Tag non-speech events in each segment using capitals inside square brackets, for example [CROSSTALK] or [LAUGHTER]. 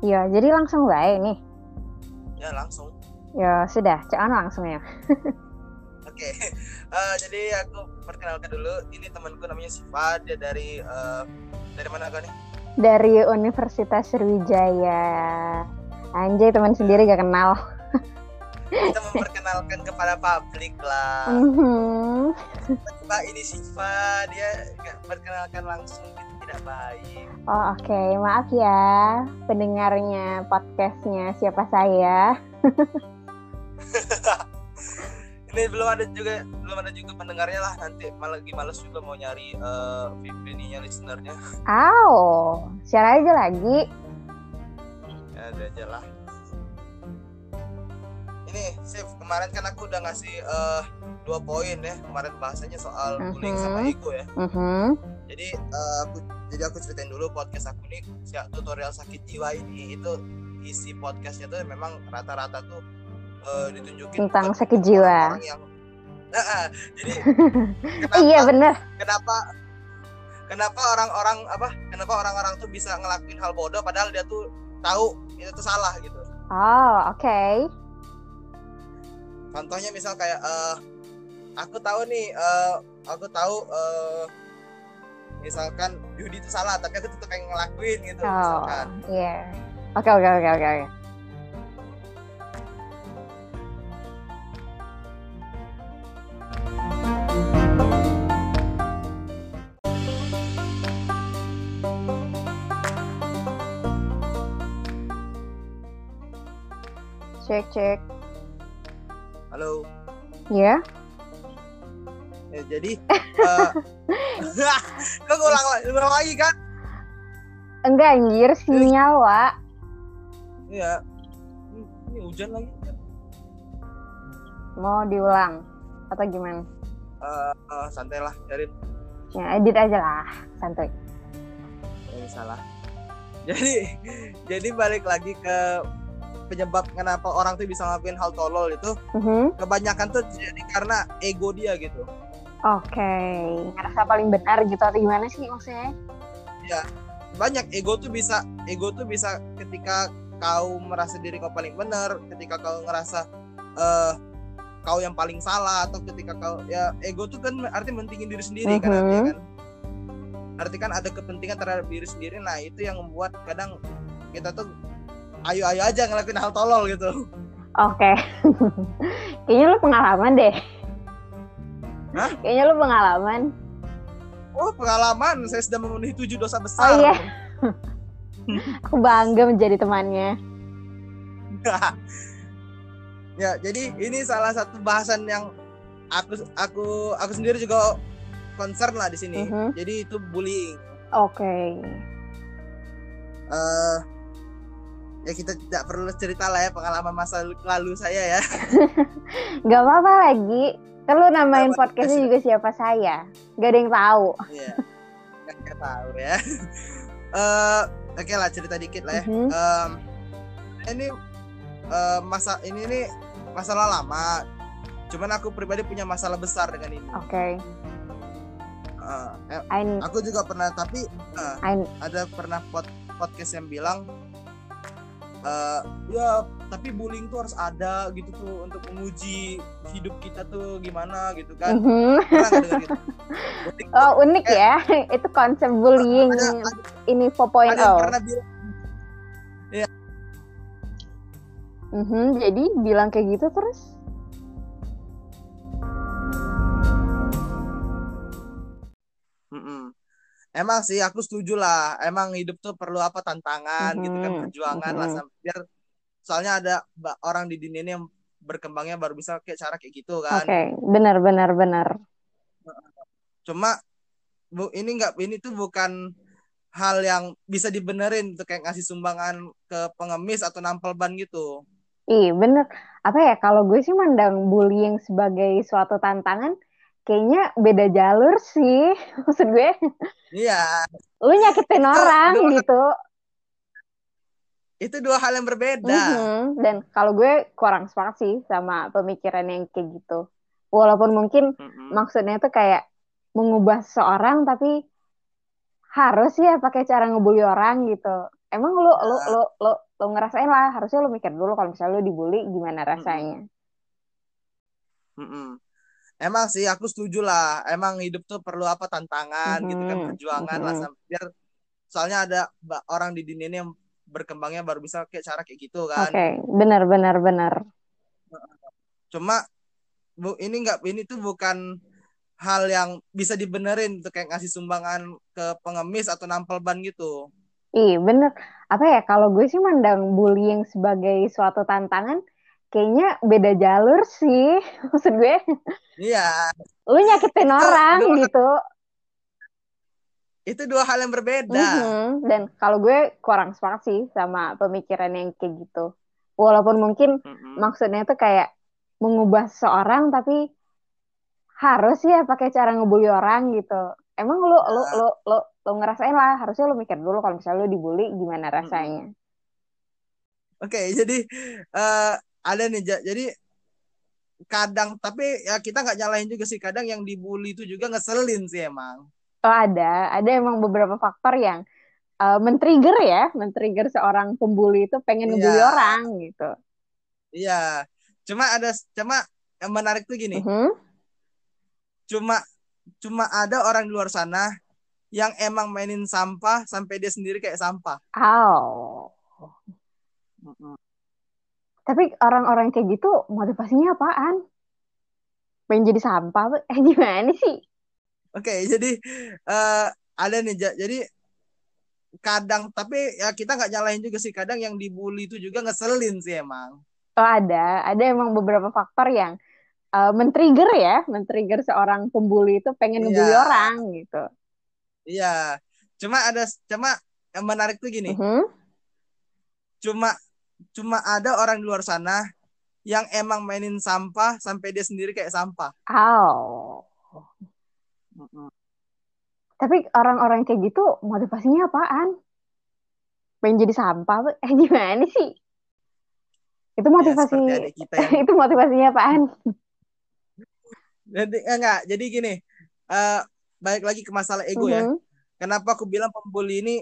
Ya, jadi langsung baik nih. Ya, langsung. Ya, sudah. Jangan langsung ya. [LAUGHS] Oke. [LAUGHS] Eh, jadi aku perkenalkan dulu. Ini temanku namanya Siva. Dia dari eh, dari mana kau nih? Dari Universitas Sriwijaya. Anjay, teman sendiri gak kenal. Kita memperkenalkan kepada publik lah. Pak, ini Siva. Dia nggak perkenalkan langsung itu tidak baik. Oh, oke. Maaf ya pendengarnya podcastnya siapa saya. [LAUGHS] Ini belum ada juga belum ada juga pendengarnya lah nanti malah lagi males juga mau nyari VP-nya listenernya. Aw, share aja lagi. Ya ada aja lah. Ini Sif, kemarin kan aku udah ngasih eh, dua poin ya kemarin bahasanya soal bullying sama Mhm. ego ya. Mhm. Jadi eh, aku jadi aku ceritain dulu podcast aku nih si tutorial sakit jiwa ini itu isi podcastnya tuh memang rata-rata tuh eh, ditunjukin Tentang sakit jiwa. orang-orang yang [LAUGHS] Nah, ah, jadi [LAUGHS] kenapa Iya bener. kenapa kenapa orang-orang apa kenapa orang-orang tuh bisa ngelakuin hal bodoh padahal dia tuh tahu itu tuh salah gitu Oh, oke. contohnya misal kayak eh aku tahu nih eh aku tahu eh misalkan judi itu salah tapi aku tetap pengen ngelakuin gitu Oh, misalkan iya. Oke, oke, oke, oke. Cek, cek. halo Ya, ya, jadi [LAUGHS] eh [LAUGHS] lo ngulang lagi ngulang lagi kan enggak anjir, sinyal, Wak. iya ini, ini hujan lagi Mau diulang atau gimana? Eh, eh, santai lah Karin Ya, edit aja lah, santuy. ya salah jadi [LAUGHS] jadi balik lagi ke penyebab kenapa orang tuh bisa ngelakuin hal tolol itu Mhm. kebanyakan tuh jadi karena ego dia gitu Oke, ngerasa paling benar gitu atau gimana sih maksudnya? banyak ego tuh bisa ego tuh bisa ketika kau merasa diri kau paling benar ketika kau ngerasa eh kau yang paling salah atau ketika kau ya ego tuh kan arti mentingin diri sendiri kan Mhm. artinya kan arti kan ada kepentingan terhadap diri sendiri nah itu yang membuat kadang kita tuh ayo-ayo aja ngelakuin hal tolol gitu Oke. [LAUGHS] Kayaknya lu pengalaman deh. Hah? Kayaknya lu pengalaman. oh pengalaman saya sudah memenuhi tujuh dosa Oh besar iya. [LAUGHS] Aku bangga menjadi temannya. [LAUGHS] ya jadi ini salah satu bahasan yang aku aku aku sendiri juga concern lah di sini Mhm. jadi itu bullying Oke. eh ya kita tidak perlu cerita lah ya pengalaman masa lalu saya ya [LAUGHS] Gak apa-apa lagi. Kan lu namain Gak podcastnya juga siapa saya. Gak ada yang tahu. Iya. Nggak tahu ya [LAUGHS] eh oke lah cerita dikit lah ya Mhm. Em, ini eh, masa ini nih masalah lama cuman aku pribadi punya masalah besar dengan ini Oke. Eh, eh, I, aku juga pernah tapi eh, I, ada pernah pod, podcast yang bilang eh ya tapi bullying tuh harus ada gitu tuh untuk menguji hidup kita tuh gimana gitu kan Mhm. dengar gitu Bullying tuh Oh unik ya. [LAUGHS] Itu konsep bullying ada, ada, ini 4.0. ada pernah bilang Mhm, Jadi bilang kayak gitu terus? Emang sih aku setuju lah emang hidup tuh perlu apa tantangan gitu kan perjuangan lah mhm. sam- biar soalnya ada orang di dunia ini yang berkembangnya baru bisa kayak cara kayak gitu Oke, kan benar benar benar. cuma bu ini nggak ini tuh bukan hal yang bisa dibenerin tuh kayak ngasih sumbangan ke pengemis atau nampel ban gitu Ih, bener. Apa ya, kalau gue sih mandang bullying sebagai suatu tantangan, kayaknya beda jalur sih. [LAUGHS] Maksud gue, iya lu nyakitin Itu orang dua- gitu. itu dua hal yang berbeda Mhm. Dan kalau gue kurang sepakat sih sama pemikiran yang kayak gitu. Walaupun mungkin Mm-mm. maksudnya tuh kayak mengubah seorang tapi harus ya pakai cara ngebully orang gitu. Emang lu lu Ya, lu lu lu ngerasain lah, harusnya lu mikir dulu kalau misalnya lu dibully gimana rasanya. mm-mm. Emang sih aku setuju lah. Emang hidup tuh perlu apa tantangan gitu kan perjuangan lah mhm. sampai biar soalnya ada orang di dunia ini yang berkembangnya baru bisa kayak cara kayak gitu kan. Oke, benar benar benar. Cuma bu, ini nggak ini tuh bukan hal yang bisa dibenerin tuh kayak ngasih sumbangan ke pengemis atau nampel ban gitu. Ih, bener. Apa ya, kalau gue sih mandang bullying sebagai suatu tantangan, kayaknya beda jalur sih. [LAUGHS] Maksud gue, Iya, lu nyakitin itu orang dua gitu. itu dua hal yang berbeda. Mhm. Dan kalau gue kurang sepakat sih sama pemikiran yang kayak gitu. Walaupun mungkin Mm-mm. maksudnya tuh kayak mengubah seorang, tapi harus ya pakai cara ngebully orang gitu. Emang lu lu Ya, lu lu lu ngerasain lah, harusnya lu mikir dulu kalau misalnya lu dibully gimana mm-mm. rasanya. Oke, jadi eh, ada nih Ja. jadi kadang tapi ya kita nggak nyalahin juga sih kadang yang dibully itu juga ngeselin sih emang. Oh ada, ada emang beberapa faktor yang uh, men-trigger ya, men-trigger seorang pembuli itu pengen ngebully Iya, orang gitu. iya. Cuma ada cuma yang menarik tuh gini, Mhm. cuma cuma ada orang di luar sana yang emang mainin sampah sampai dia sendiri kayak sampah. Aw. Tapi orang-orang kayak gitu motivasinya apaan? Pengen jadi sampah? Eh gimana sih? Oke, jadi eh, ada nih Ja. jadi kadang tapi ya kita nggak nyalahin juga sih kadang yang dibully itu juga ngeselin sih emang. Oh ada, ada emang beberapa faktor yang uh, men-trigger ya, men-trigger seorang pembuli itu pengen ngebully Iya, orang gitu. iya. Cuma ada cuma yang menarik tuh gini, Mhm. cuma cuma ada orang di luar sana yang emang mainin sampah sampai dia sendiri kayak sampah. Aw. Mm-mm. Tapi orang-orang kayak gitu motivasinya apaan? Pengen jadi sampah? Eh gimana sih? Itu Ya motivasi kita yang [LAUGHS] itu motivasinya apaan? jadi eh, enggak, jadi gini, eh balik lagi ke masalah ego ya. Mhm. Kenapa aku bilang pembuli ini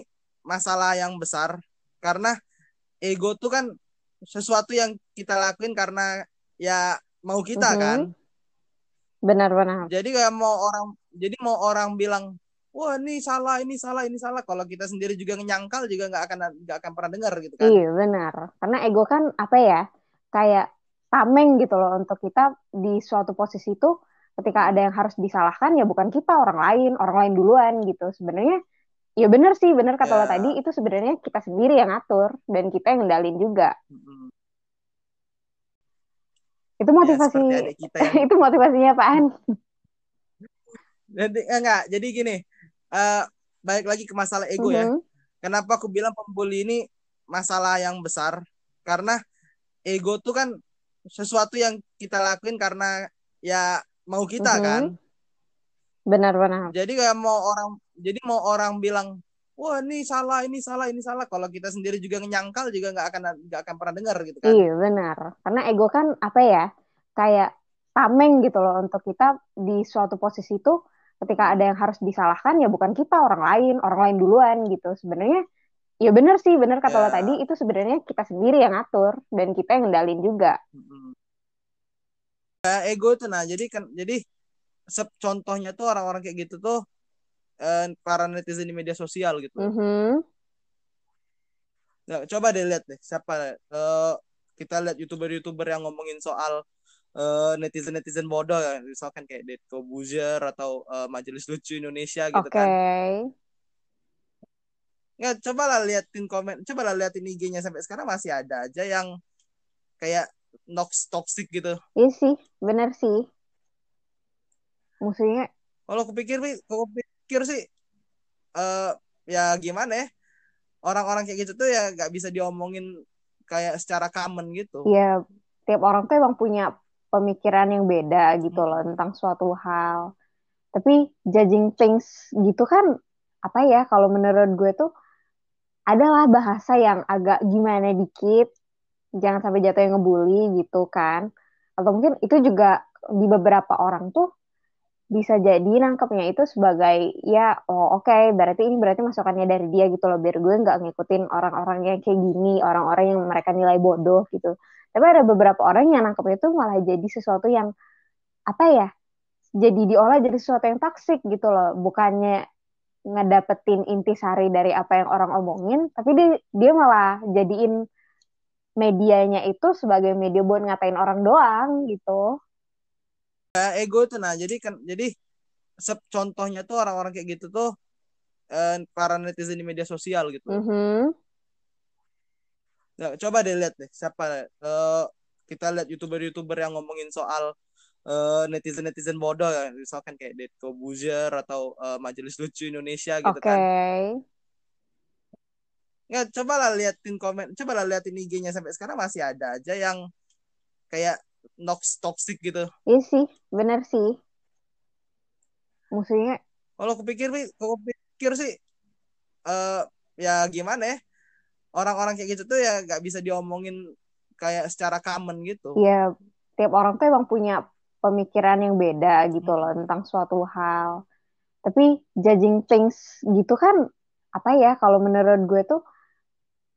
masalah yang besar? Karena ego tuh kan sesuatu yang kita lakuin karena ya mau kita Mhm. kan. Benar-benar. Jadi kayak mau orang jadi mau orang bilang, "Wah, ini salah, ini salah, ini salah." Kalau kita sendiri juga nyangkal juga nggak akan nggak akan pernah dengar gitu kan. Iya, benar. Karena ego kan apa ya? Kayak tameng gitu loh untuk kita di suatu posisi itu ketika ada yang harus disalahkan ya bukan kita, orang lain, orang lain duluan gitu. Sebenarnya ya benar sih, benar kata lo Ya, tadi itu sebenarnya kita sendiri yang ngatur dan kita yang ngendalin juga. mm-mm. Itu ya motivasi adik kita yang [LAUGHS] itu motivasinya apaan? jadi enggak, jadi gini, eh balik lagi ke masalah ego ya. Mhm. Kenapa aku bilang pembuli ini masalah yang besar? Karena ego tuh kan sesuatu yang kita lakuin karena ya mau kita Mhm. kan. Benar-benar. Jadi kayak mau orang jadi mau orang bilang, "Wah, ini salah, ini salah, ini salah." Kalau kita sendiri juga nyangkal juga nggak akan nggak akan pernah dengar gitu kan. Iya, benar. Karena ego kan apa ya? Kayak tameng gitu loh untuk kita di suatu posisi itu ketika ada yang harus disalahkan ya bukan kita, orang lain, orang lain duluan gitu. Sebenarnya ya benar sih, benar kata lo tadi Ya. itu sebenarnya kita sendiri yang ngatur dan kita yang ngendalin juga. mm-mm. Ya, ego tuh nah, jadi kan jadi contohnya tuh orang-orang kayak gitu tuh eh, para netizen di media sosial gitu. Mhm. Nah, coba deh lihat deh siapa eh, kita lihat youtuber-youtuber yang ngomongin soal eh, netizen-netizen bodoh ya, misalkan kayak Dedko Buzer atau eh, Majelis Lucu Indonesia gitu Oke. kan. Nggak, cobalah liatin komen, cobalah liatin IG-nya sampai sekarang masih ada aja yang kayak nox toxic gitu. Iya sih, benar sih. Musuhnya Kalau aku pikir, aku pikir sih eh ya gimana ya? Orang-orang kayak gitu tuh ya nggak bisa diomongin kayak secara common gitu. ya tiap orang tuh emang punya pemikiran yang beda gitu loh Hmm. tentang suatu hal. Tapi judging things gitu kan apa ya kalau menurut gue tuh adalah bahasa yang agak gimana dikit, jangan sampai jatuhnya ngebully gitu kan. Atau mungkin itu juga di beberapa orang tuh bisa jadi nangkepnya itu sebagai ya oh oke okay, berarti ini berarti masukannya dari dia gitu loh biar gue nggak ngikutin orang-orang yang kayak gini orang-orang yang mereka nilai bodoh gitu. Tapi ada beberapa orang yang nangkepnya itu malah jadi sesuatu yang apa ya jadi diolah jadi sesuatu yang toksik gitu loh. Bukannya ngedapetin intisari dari apa yang orang omongin tapi dia dia malah jadiin medianya itu sebagai media buat ngatain orang doang gitu ego tuh nah jadi kan jadi contohnya tuh orang-orang kayak gitu tuh eh, para netizen di media sosial gitu mm -hmm. nah, coba deh lihat deh siapa uh, kita lihat youtuber-youtuber yang ngomongin soal uh, netizen-netizen bodoh ya misalkan kayak Detko Buzer atau uh, Majelis Lucu Indonesia gitu okay. kan Ya, coba lah liatin komen, coba lah liatin IG-nya sampai sekarang masih ada aja yang kayak nox toxic gitu. Iya sih, bener sih. Musuhnya. Kalau aku pikir, aku pikir sih, uh, ya gimana ya? Orang-orang kayak gitu tuh ya gak bisa diomongin kayak secara common gitu. Iya, tiap orang tuh emang punya pemikiran yang beda gitu loh hmm. tentang suatu hal. Tapi judging things gitu kan apa ya kalau menurut gue tuh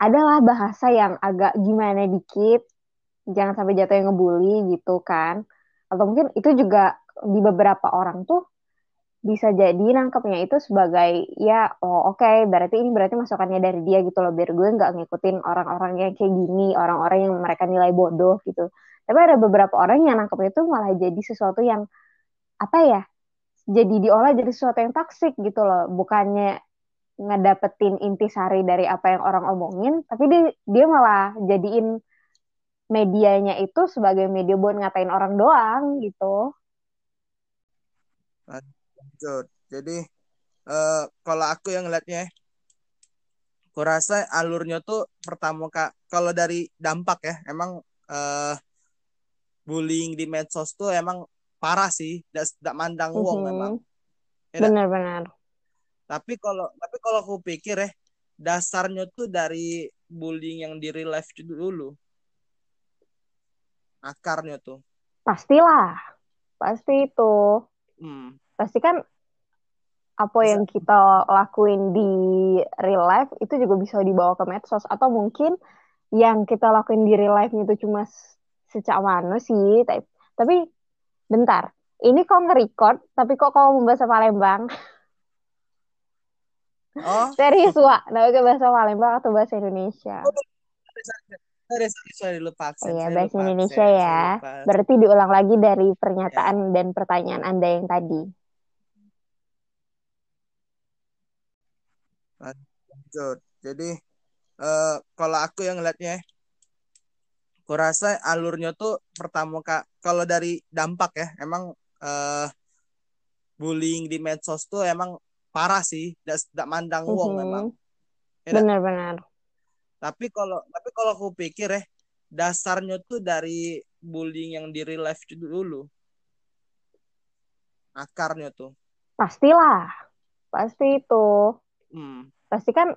adalah bahasa yang agak gimana dikit jangan sampai jatuh yang ngebully gitu kan. Atau mungkin itu juga di beberapa orang tuh bisa jadi nangkepnya itu sebagai ya oh oke okay, berarti ini berarti masukannya dari dia gitu loh biar gue nggak ngikutin orang-orang yang kayak gini orang-orang yang mereka nilai bodoh gitu. Tapi ada beberapa orang yang nangkepnya itu malah jadi sesuatu yang apa ya jadi diolah jadi sesuatu yang toksik gitu loh. Bukannya ngedapetin intisari dari apa yang orang omongin tapi dia dia malah jadiin medianya itu sebagai media buat ngatain orang doang gitu. Lanjut. Jadi uh, kalau aku yang ngeliatnya, aku rasa alurnya tuh pertama kak kalau dari dampak ya, emang uh, bullying di medsos tuh emang parah sih, tidak mandang uang mm -hmm. memang. Ya Benar-benar. Tapi kalau tapi kalau aku pikir ya, dasarnya tuh dari bullying yang di real life dulu akarnya tuh pastilah pasti itu hmm. pasti kan apa bisa. yang kita lakuin di real life itu juga bisa dibawa ke medsos atau mungkin yang kita lakuin di real life itu cuma sejak mana sih tapi, tapi bentar ini kok nge-record tapi kok kamu membahas Palembang Oh. [LAUGHS] Serius, Wak? Nah, bahasa Palembang atau bahasa Indonesia? Oh, sorry, sorry, sorry, lupa aksen. Iya, bahasa Indonesia ya. Berarti diulang lagi dari pernyataan ya. dan pertanyaan Anda yang tadi. Lanjut. Jadi, uh, kalau aku yang ngeliatnya, aku rasa alurnya tuh pertama kak, kalau dari dampak ya, emang uh, bullying di medsos tuh emang parah sih, tidak mandang uang mm -hmm. memang. Ya Benar-benar tapi kalau tapi kalau aku pikir ya dasarnya tuh dari bullying yang di real life dulu. Akarnya tuh. Pastilah pasti itu. Hmm. pasti kan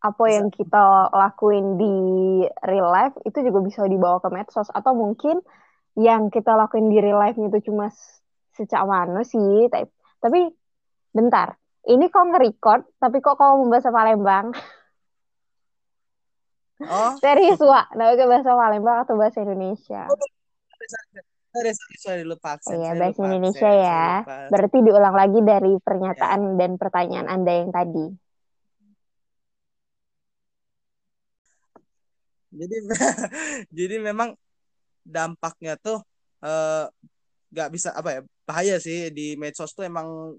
apa bisa. yang kita lakuin di real life itu juga bisa dibawa ke medsos. Atau mungkin yang kita lakuin di real life itu cuma sejak mana sih? Tapi, tapi bentar. Ini kok nge-record tapi kok kamu membahas Palembang [LAUGHS] Oh. Nah, ke bahasa Palembang atau bahasa Indonesia? Oh, sorry, sorry, sorry, lupa aksen. Iya, bahasa lupa Indonesia aksen, ya. Berarti diulang lagi dari pernyataan ya. dan pertanyaan Anda yang tadi. Jadi, [LAUGHS] jadi memang dampaknya tuh uh, bisa apa ya bahaya sih di medsos tuh emang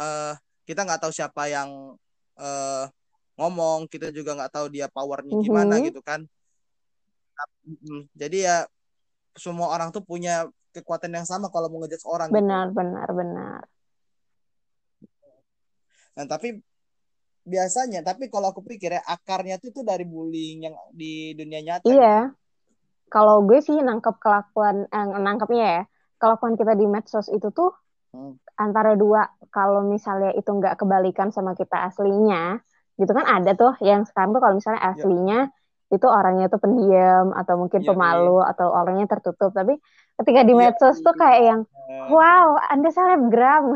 uh, kita nggak tahu siapa yang uh, ngomong kita juga nggak tahu dia powernya gimana mm-hmm. gitu kan jadi ya semua orang tuh punya kekuatan yang sama kalau mau ngejudge orang benar gitu. benar benar nah tapi biasanya tapi kalau aku pikir ya akarnya tuh itu dari bullying yang di dunia nyata iya kalau gue sih nangkep kelakuan eh, nangkepnya ya kelakuan kita di medsos itu tuh hmm. antara dua kalau misalnya itu nggak kebalikan sama kita aslinya gitu kan ada tuh yang sekarang tuh kalau misalnya ya. aslinya ya. itu orangnya tuh pendiam atau mungkin Iya, pemalu atau orangnya tertutup. Tapi ketika di Iya, medsos tuh kayak yang wow anda selebgram.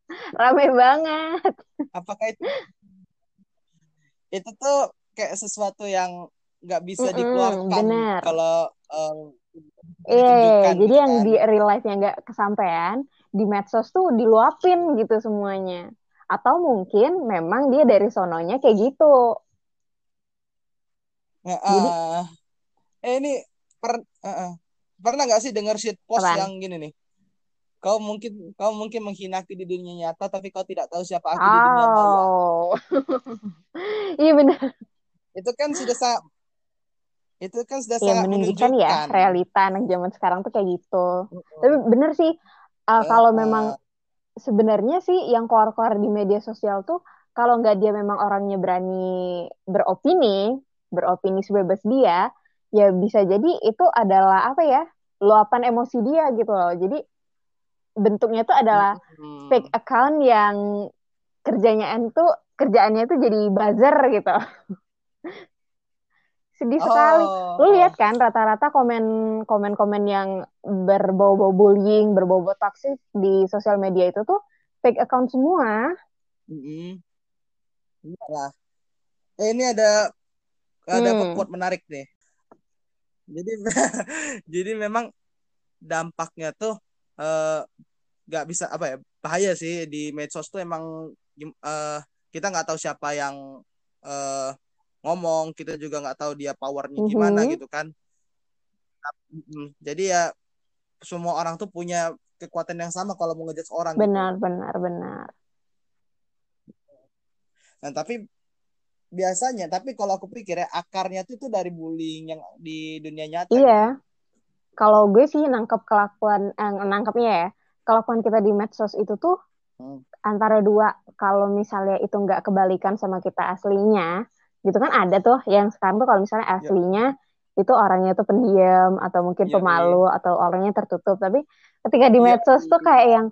[LAUGHS] Rame banget. Apakah itu [LAUGHS] itu tuh kayak sesuatu yang nggak bisa Mm-mm, dikeluarkan bener. kalau em, eh ditunjukkan jadi gitu yang kan? di real life yang nggak kesampaian di medsos tuh diluapin gitu semuanya atau mungkin memang dia dari sononya kayak gitu. Jadi ah. eh ini per, eh, eh. pernah nggak sih dengar shit post apaan? yang gini nih? Kau mungkin kau mungkin menghinaku di dunia nyata tapi kau tidak tahu siapa aku di dunia maya. Oh. [LAUGHS] Iya bener itu kan sudah sa itu kan sudah ya sangat menunjukkan ya realita anak zaman sekarang tuh kayak gitu. Tapi Mm-mm. bener sih uh, Eh, kalau eh, memang sebenarnya sih yang keluar-keluar di media sosial tuh kalau nggak dia memang orangnya berani beropini, beropini sebebas dia, ya bisa jadi itu adalah apa ya luapan emosi dia gitu loh. Jadi bentuknya tuh adalah mm-mm. fake account yang kerjanya itu kerjaannya itu jadi buzzer gitu. [LAUGHS] Sedih sekali. Lu oh lihat kan rata-rata komen komen-komen yang berbau-bau bullying, berbau-bau toxic di sosial media itu tuh fake account semua. Iya lah. Eh, ini ada ada Hmm, quote menarik nih jadi [LAUGHS] jadi memang dampaknya tuh eh, nggak bisa apa ya bahaya sih di medsos tuh emang eh, kita nggak tahu siapa yang eh, ngomong kita juga nggak tahu dia powernya gimana mhm. gitu kan Mm, jadi ya semua orang tuh punya kekuatan yang sama kalau mau ngejudge orang gitu Benar, benar, benar. nah tapi biasanya tapi kalau aku pikir ya akarnya tuh itu dari bullying yang di dunia nyata gitu Iya, kalau gue sih nangkep kelakuan, eh, nangkepnya ya, kelakuan kita di medsos itu tuh Hmm. antara dua. Kalau misalnya itu nggak kebalikan sama kita aslinya, gitu kan ada tuh yang sekarang tuh kalau misalnya Ya, aslinya itu orangnya tuh pendiam atau mungkin iya, iya, pemalu atau orangnya tertutup. Tapi ketika di iya, medsos tuh kayak yang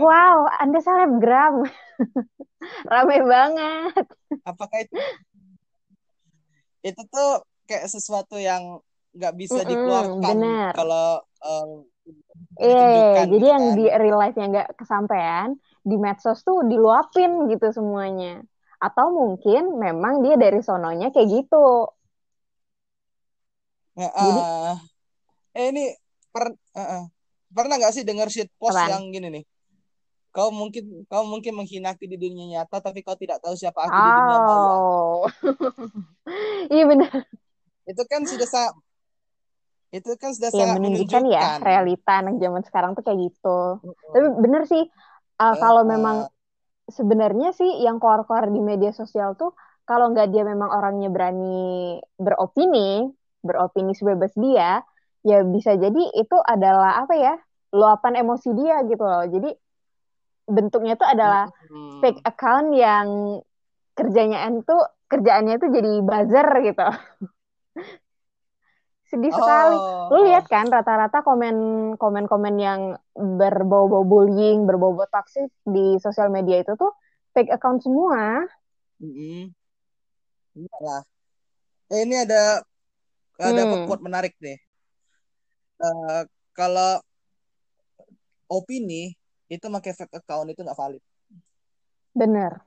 wow, Anda selebgram, [LAUGHS] rame banget. apakah itu [LAUGHS] itu tuh kayak sesuatu yang nggak bisa Mm-mm, dikeluarkan bener. kalau Eh, ditunjukkan jadi gitu yang kan di real life yang nggak kesampaian di medsos tuh diluapin gitu semuanya. Atau mungkin memang dia dari sononya kayak gitu. Jadi ah. eh ini per, eh, eh. pernah nggak sih dengar shit post apaan? yang gini nih kau mungkin kau mungkin menghinaku di dunia nyata tapi kau tidak tahu siapa aku di dunia maya Oh, [LAUGHS] iya bener. itu kan sudah sa itu kan sudah Ya sangat menunjukkan ya realita anak zaman sekarang tuh kayak gitu. Tapi Mm-mm. bener sih, uh, Eh, kalau memang sebenarnya sih yang keluar-keluar di media sosial tuh kalau nggak dia memang orangnya berani beropini, beropini sebebas dia, ya bisa jadi itu adalah apa ya luapan emosi dia gitu loh. Jadi bentuknya itu adalah fake mm-mm. account yang kerjanya itu kerjaannya itu jadi buzzer gitu. [LAUGHS] Sedih sekali. Lu oh lihat kan rata-rata komen komen-komen yang berbau-bau bullying, berbau-bau toxic di sosial media itu tuh fake account semua. Mm-mm. Iya lah. Eh, ini ada ada Hmm, quote menarik nih Eh, kalau opini itu pakai fake account itu nggak valid bener.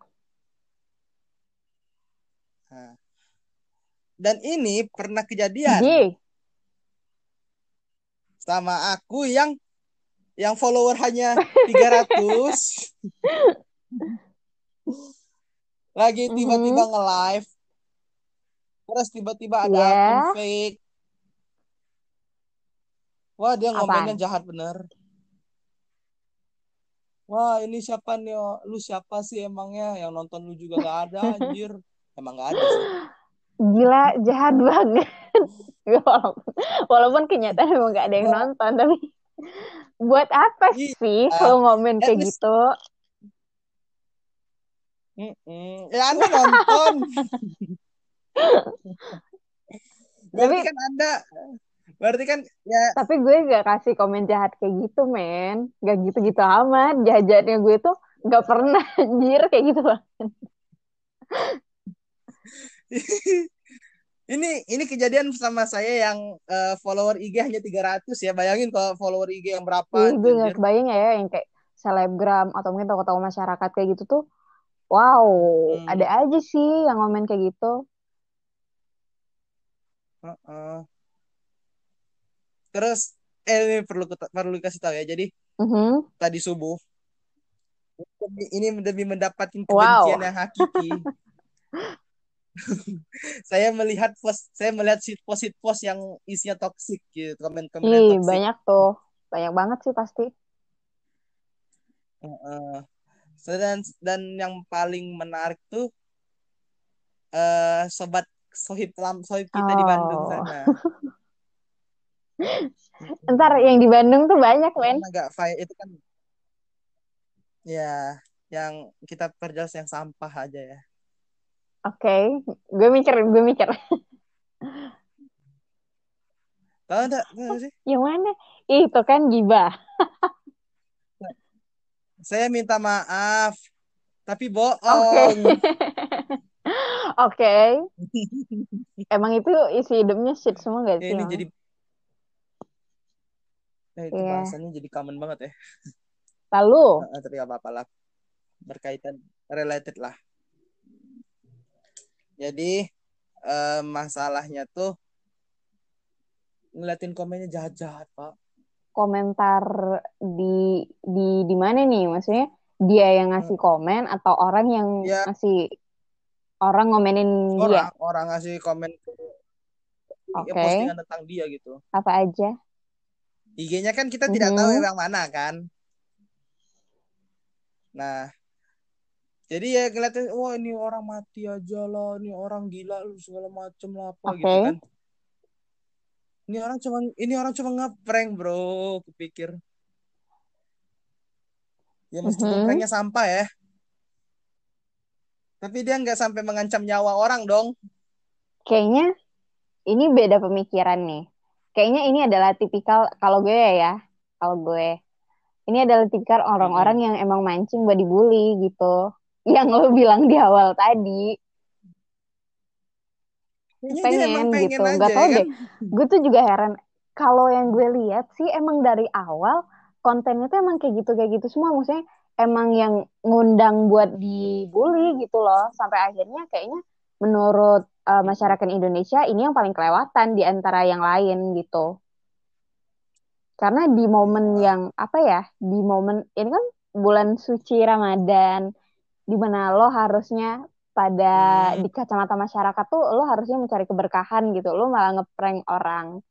Nah, dan ini pernah kejadian. Sama aku yang yang follower hanya 300 [LAUGHS] lagi tiba-tiba Mhm. nge-live. Terus tiba-tiba ada Ya, akun fake. Wah dia ngomennya jahat bener. Wah ini siapa nih oh? lu siapa sih emangnya? Yang nonton lu juga nggak ada [LAUGHS] anjir. Emang nggak ada sih Gila, jahat banget. [LAUGHS] Walaupun, walaupun kenyataan emang gak ada yang ya, nonton, tapi buat apa iya sih lu ngomen at kayak least gitu? mm-mm. ya anda nonton [LAUGHS] berarti Tapi kan anda berarti kan ya tapi gue gak kasih komen jahat kayak gitu, men. Gak gitu-gitu amat. Jahat-jahatnya gue tuh gak pernah [LAUGHS] anjir kayak gitu banget. [LAUGHS] ini ini kejadian sama saya yang uh, follower IG hanya 300 ya. Bayangin kalau follower IG yang berapa. Ih, gue gak kebayang ya yang kayak selebgram atau mungkin tokoh-tokoh masyarakat kayak gitu tuh. Wow, hmm. ada aja sih yang komen kayak gitu. Uh -uh. Terus eh ini perlu perlu dikasih tahu ya. Jadi uh mm-hmm. -huh. tadi subuh ini lebih mendapatkan kebencian wow. yang hakiki. [LAUGHS] saya melihat post saya melihat si post post yang isinya toksik gitu komen komen Ih, toxic. banyak tuh banyak banget sih pasti uh, dan dan yang paling menarik tuh uh, sobat sohib lam sohib kita oh. di Bandung oh. sana [LAUGHS] ntar yang di Bandung tuh banyak men agak itu kan ya yang kita perjelas yang sampah aja ya Oke, okay. gue mikir, gue mikir. Tahu enggak? Sih? Yang mana? Itu kan gibah. Saya minta maaf, tapi bohong. [LAUGHS] Oke. Okay. okay. Emang itu isi hidupnya shit semua gak sih? ini jadi Eh, itu yeah. bahasannya jadi common banget ya. Lalu? [LAUGHS] Nah, tapi apa-apa lah. Berkaitan, related lah. Jadi uh, masalahnya tuh ngeliatin komennya jahat-jahat pak. Komentar di di di mana nih? Maksudnya dia yang ngasih hmm. komen atau orang yang ya. ngasih orang ngomenin orang, dia? Orang ngasih komen okay. postingan tentang dia gitu. Apa aja? IG-nya kan kita tidak mm -hmm. tahu yang mana kan. Nah, jadi ya ngeliatin wah ini orang mati aja lah ini orang gila lu segala macem lah apa okay. gitu kan. Ini orang cuma ini orang cuma ngeprank bro kupikir ya meskipun mm -hmm. pranknya sampah ya. Tapi dia nggak sampai mengancam nyawa orang dong. Kayaknya ini beda pemikiran nih. Kayaknya ini adalah tipikal kalau gue ya kalau gue. Ini adalah tipikal orang-orang yang emang mancing buat dibully gitu yang lo bilang di awal tadi. Pengen, pengen gitu nggak tau ya deh. kan? gue tuh juga heran kalau yang gue lihat sih emang dari awal kontennya tuh emang kayak gitu kayak gitu semua. Maksudnya emang yang ngundang buat dibully gitu loh. Sampai akhirnya kayaknya menurut uh, masyarakat Indonesia ini yang paling kelewatan di antara yang lain gitu. Karena di momen yang apa ya di momen ini kan bulan suci Ramadan di mana lo harusnya pada hmm. di kacamata masyarakat tuh lo harusnya mencari keberkahan gitu lo malah ngeprank orang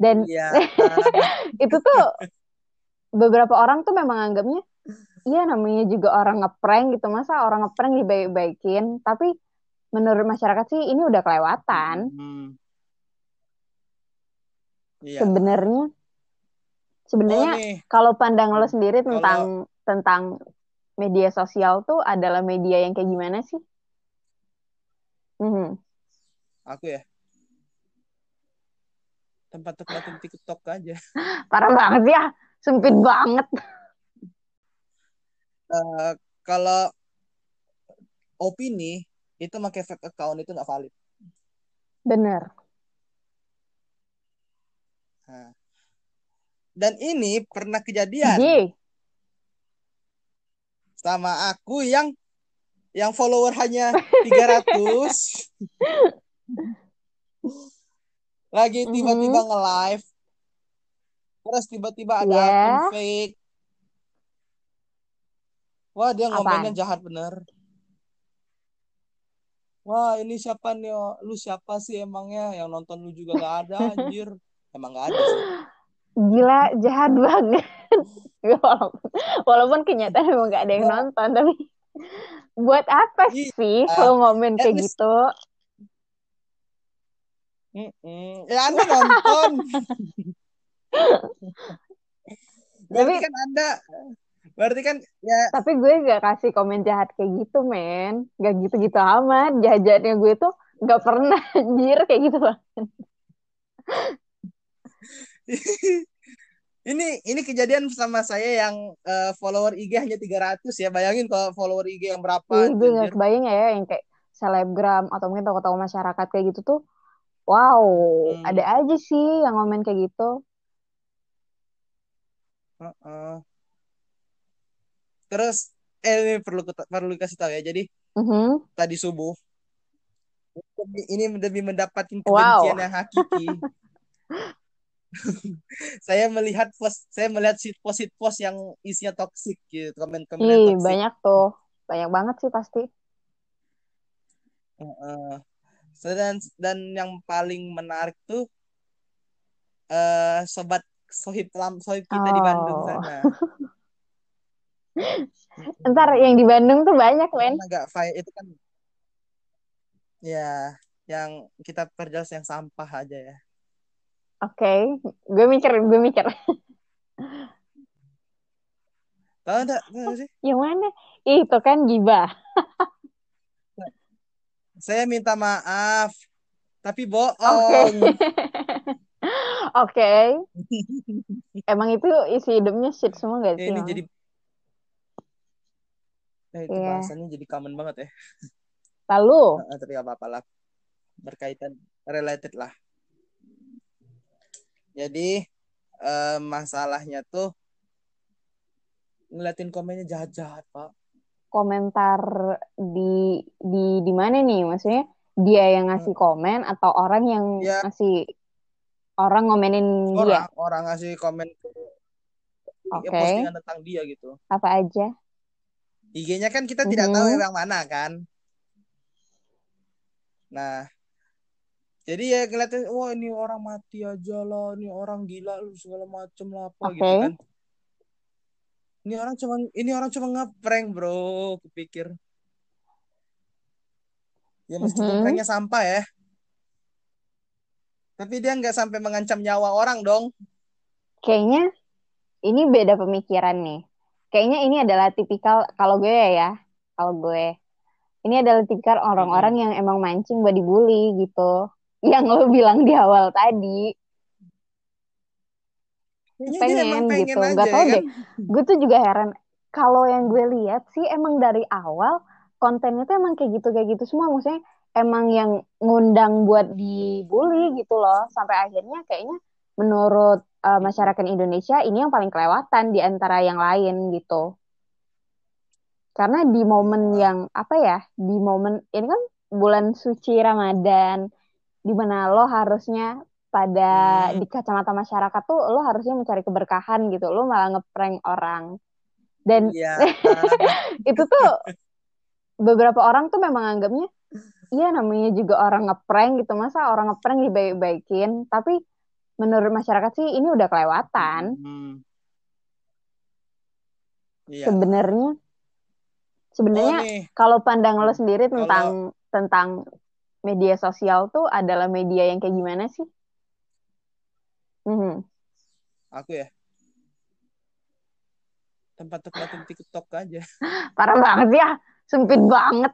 dan [LAUGHS] yeah. itu tuh beberapa orang tuh memang anggapnya iya namanya juga orang ngeprank gitu masa orang ngeprank dibaik-baikin tapi menurut masyarakat sih ini udah kelewatan hmm. yeah. sebenarnya sebenarnya oh, kalau pandang lo sendiri tentang kalau... tentang media sosial tuh adalah media yang kayak gimana sih? Mm-hmm. Aku ya tempat tempat TikTok aja. [LAUGHS] Parah banget ya, sempit banget. Uh, kalau opini itu pakai fake account itu nggak valid. Bener. Nah. Dan ini pernah kejadian. Ye sama aku yang yang follower hanya 300 [LAUGHS] lagi tiba-tiba mm -hmm. nge-live. Terus tiba-tiba ada yeah. akun fake. Wah dia ngomennya jahat bener. Wah ini siapa nih lu siapa sih emangnya? Yang nonton lu juga gak ada [LAUGHS] anjir. Emang gak ada sih. Gila jahat banget [LAUGHS] walaupun, walaupun kenyataan memang gak ada yang nonton tapi buat apa iya. sih kalau ngomen kayak gitu? Ya anda nonton. [LAUGHS] Berarti kan anda berarti kan ya. Tapi gue gak kasih komen jahat kayak gitu men. Gak gitu-gitu amat. Jahatnya gue tuh gak pernah [LAUGHS] anjir kayak gitu banget ini ini kejadian sama saya yang uh, follower IG hanya 300 ya. Bayangin kalau follower IG yang berapa. Ih, gue gak kebayang ya yang kayak selebgram atau mungkin tokoh-tokoh masyarakat kayak gitu tuh Wow, Hmm. ada aja sih yang ngomen kayak gitu. Heeh. Terus eh ini perlu perlu kasih tahu ya. Jadi Mhm. tadi subuh ini demi mendapatkan Wow. kebencian yang hakiki. [LAUGHS] [LAUGHS] saya melihat post saya melihat sit post sit post yang isinya toksik gitu, komen-komen yang Ih, toksik. banyak tuh. Banyak banget sih pasti. So, dan dan yang paling menarik tuh eh sobat sohib lam sohib kita di Bandung Oh. sana. [LAUGHS] Ntar yang di Bandung tuh banyak, men. Karena nggak fi- itu kan ya yang kita perjelas yang sampah aja ya. Oke, gue mikir, gue mikir. Tahu enggak? Tahu sih? Yang mana? Itu kan gibah. Saya minta maaf, tapi Oke. bohong. Oke. Emang itu isi hidupnya shit semua gak sih? ini emang? jadi Nah, itu Iya. bahasannya jadi common banget ya. Lalu, Nah, tapi gak apa-apa lah. Berkaitan related lah. Jadi eh, masalahnya tuh ngeliatin komennya jahat-jahat, Pak. komentar di di di mana nih? Maksudnya dia yang ngasih komen atau orang yang Ya. ngasih orang ngomenin dia? Orang orang ngasih komen ke ya, Oke. postingan tentang dia gitu. Apa aja? IG-nya kan kita tidak Mhm. tahu yang mana kan. Nah, jadi ya ngeliatin, wah ini orang mati aja lah, ini orang gila lu segala macem lah apa gitu Oke. kan. Ini orang cuma ini orang cuma ngeprank bro, kupikir. Ya meskipun Mhm. pranknya sampah ya. Tapi dia nggak sampai mengancam nyawa orang dong. Kayaknya ini beda pemikiran nih. Kayaknya ini adalah tipikal kalau gue ya, kalau gue ini adalah tipikal orang-orang yang emang mancing buat dibully gitu. Yang lo bilang di awal tadi, Kayaknya pengen, pengen gitu. aja Gak ya tau kan. deh. Gue tuh juga heran. Kalau yang gue lihat sih emang dari awal kontennya tuh emang kayak gitu kayak gitu semua. Maksudnya emang yang ngundang buat dibully gitu loh. Sampai akhirnya kayaknya menurut uh, masyarakat Indonesia ini yang paling kelewatan di antara yang lain gitu. Karena di momen yang apa ya? Di momen ini kan bulan suci Ramadan di mana lo harusnya pada Hmm. di kacamata masyarakat tuh lo harusnya mencari keberkahan gitu. Lo malah ngeprank orang. Dan Iya. [LAUGHS] itu tuh beberapa orang tuh memang anggapnya iya namanya juga orang ngeprank gitu. Masa orang ngeprank dibaik-baikin, tapi menurut masyarakat sih ini udah kelewatan. Hmm. Iya. Sebenarnya Oh sebenarnya nih, kalau pandang lo sendiri Kalau- tentang tentang media sosial tuh adalah media yang kayak gimana sih? Mhm. aku ya. Tempat ngeliatin TikTok aja. [LAUGHS] Parah banget ya, sempit banget.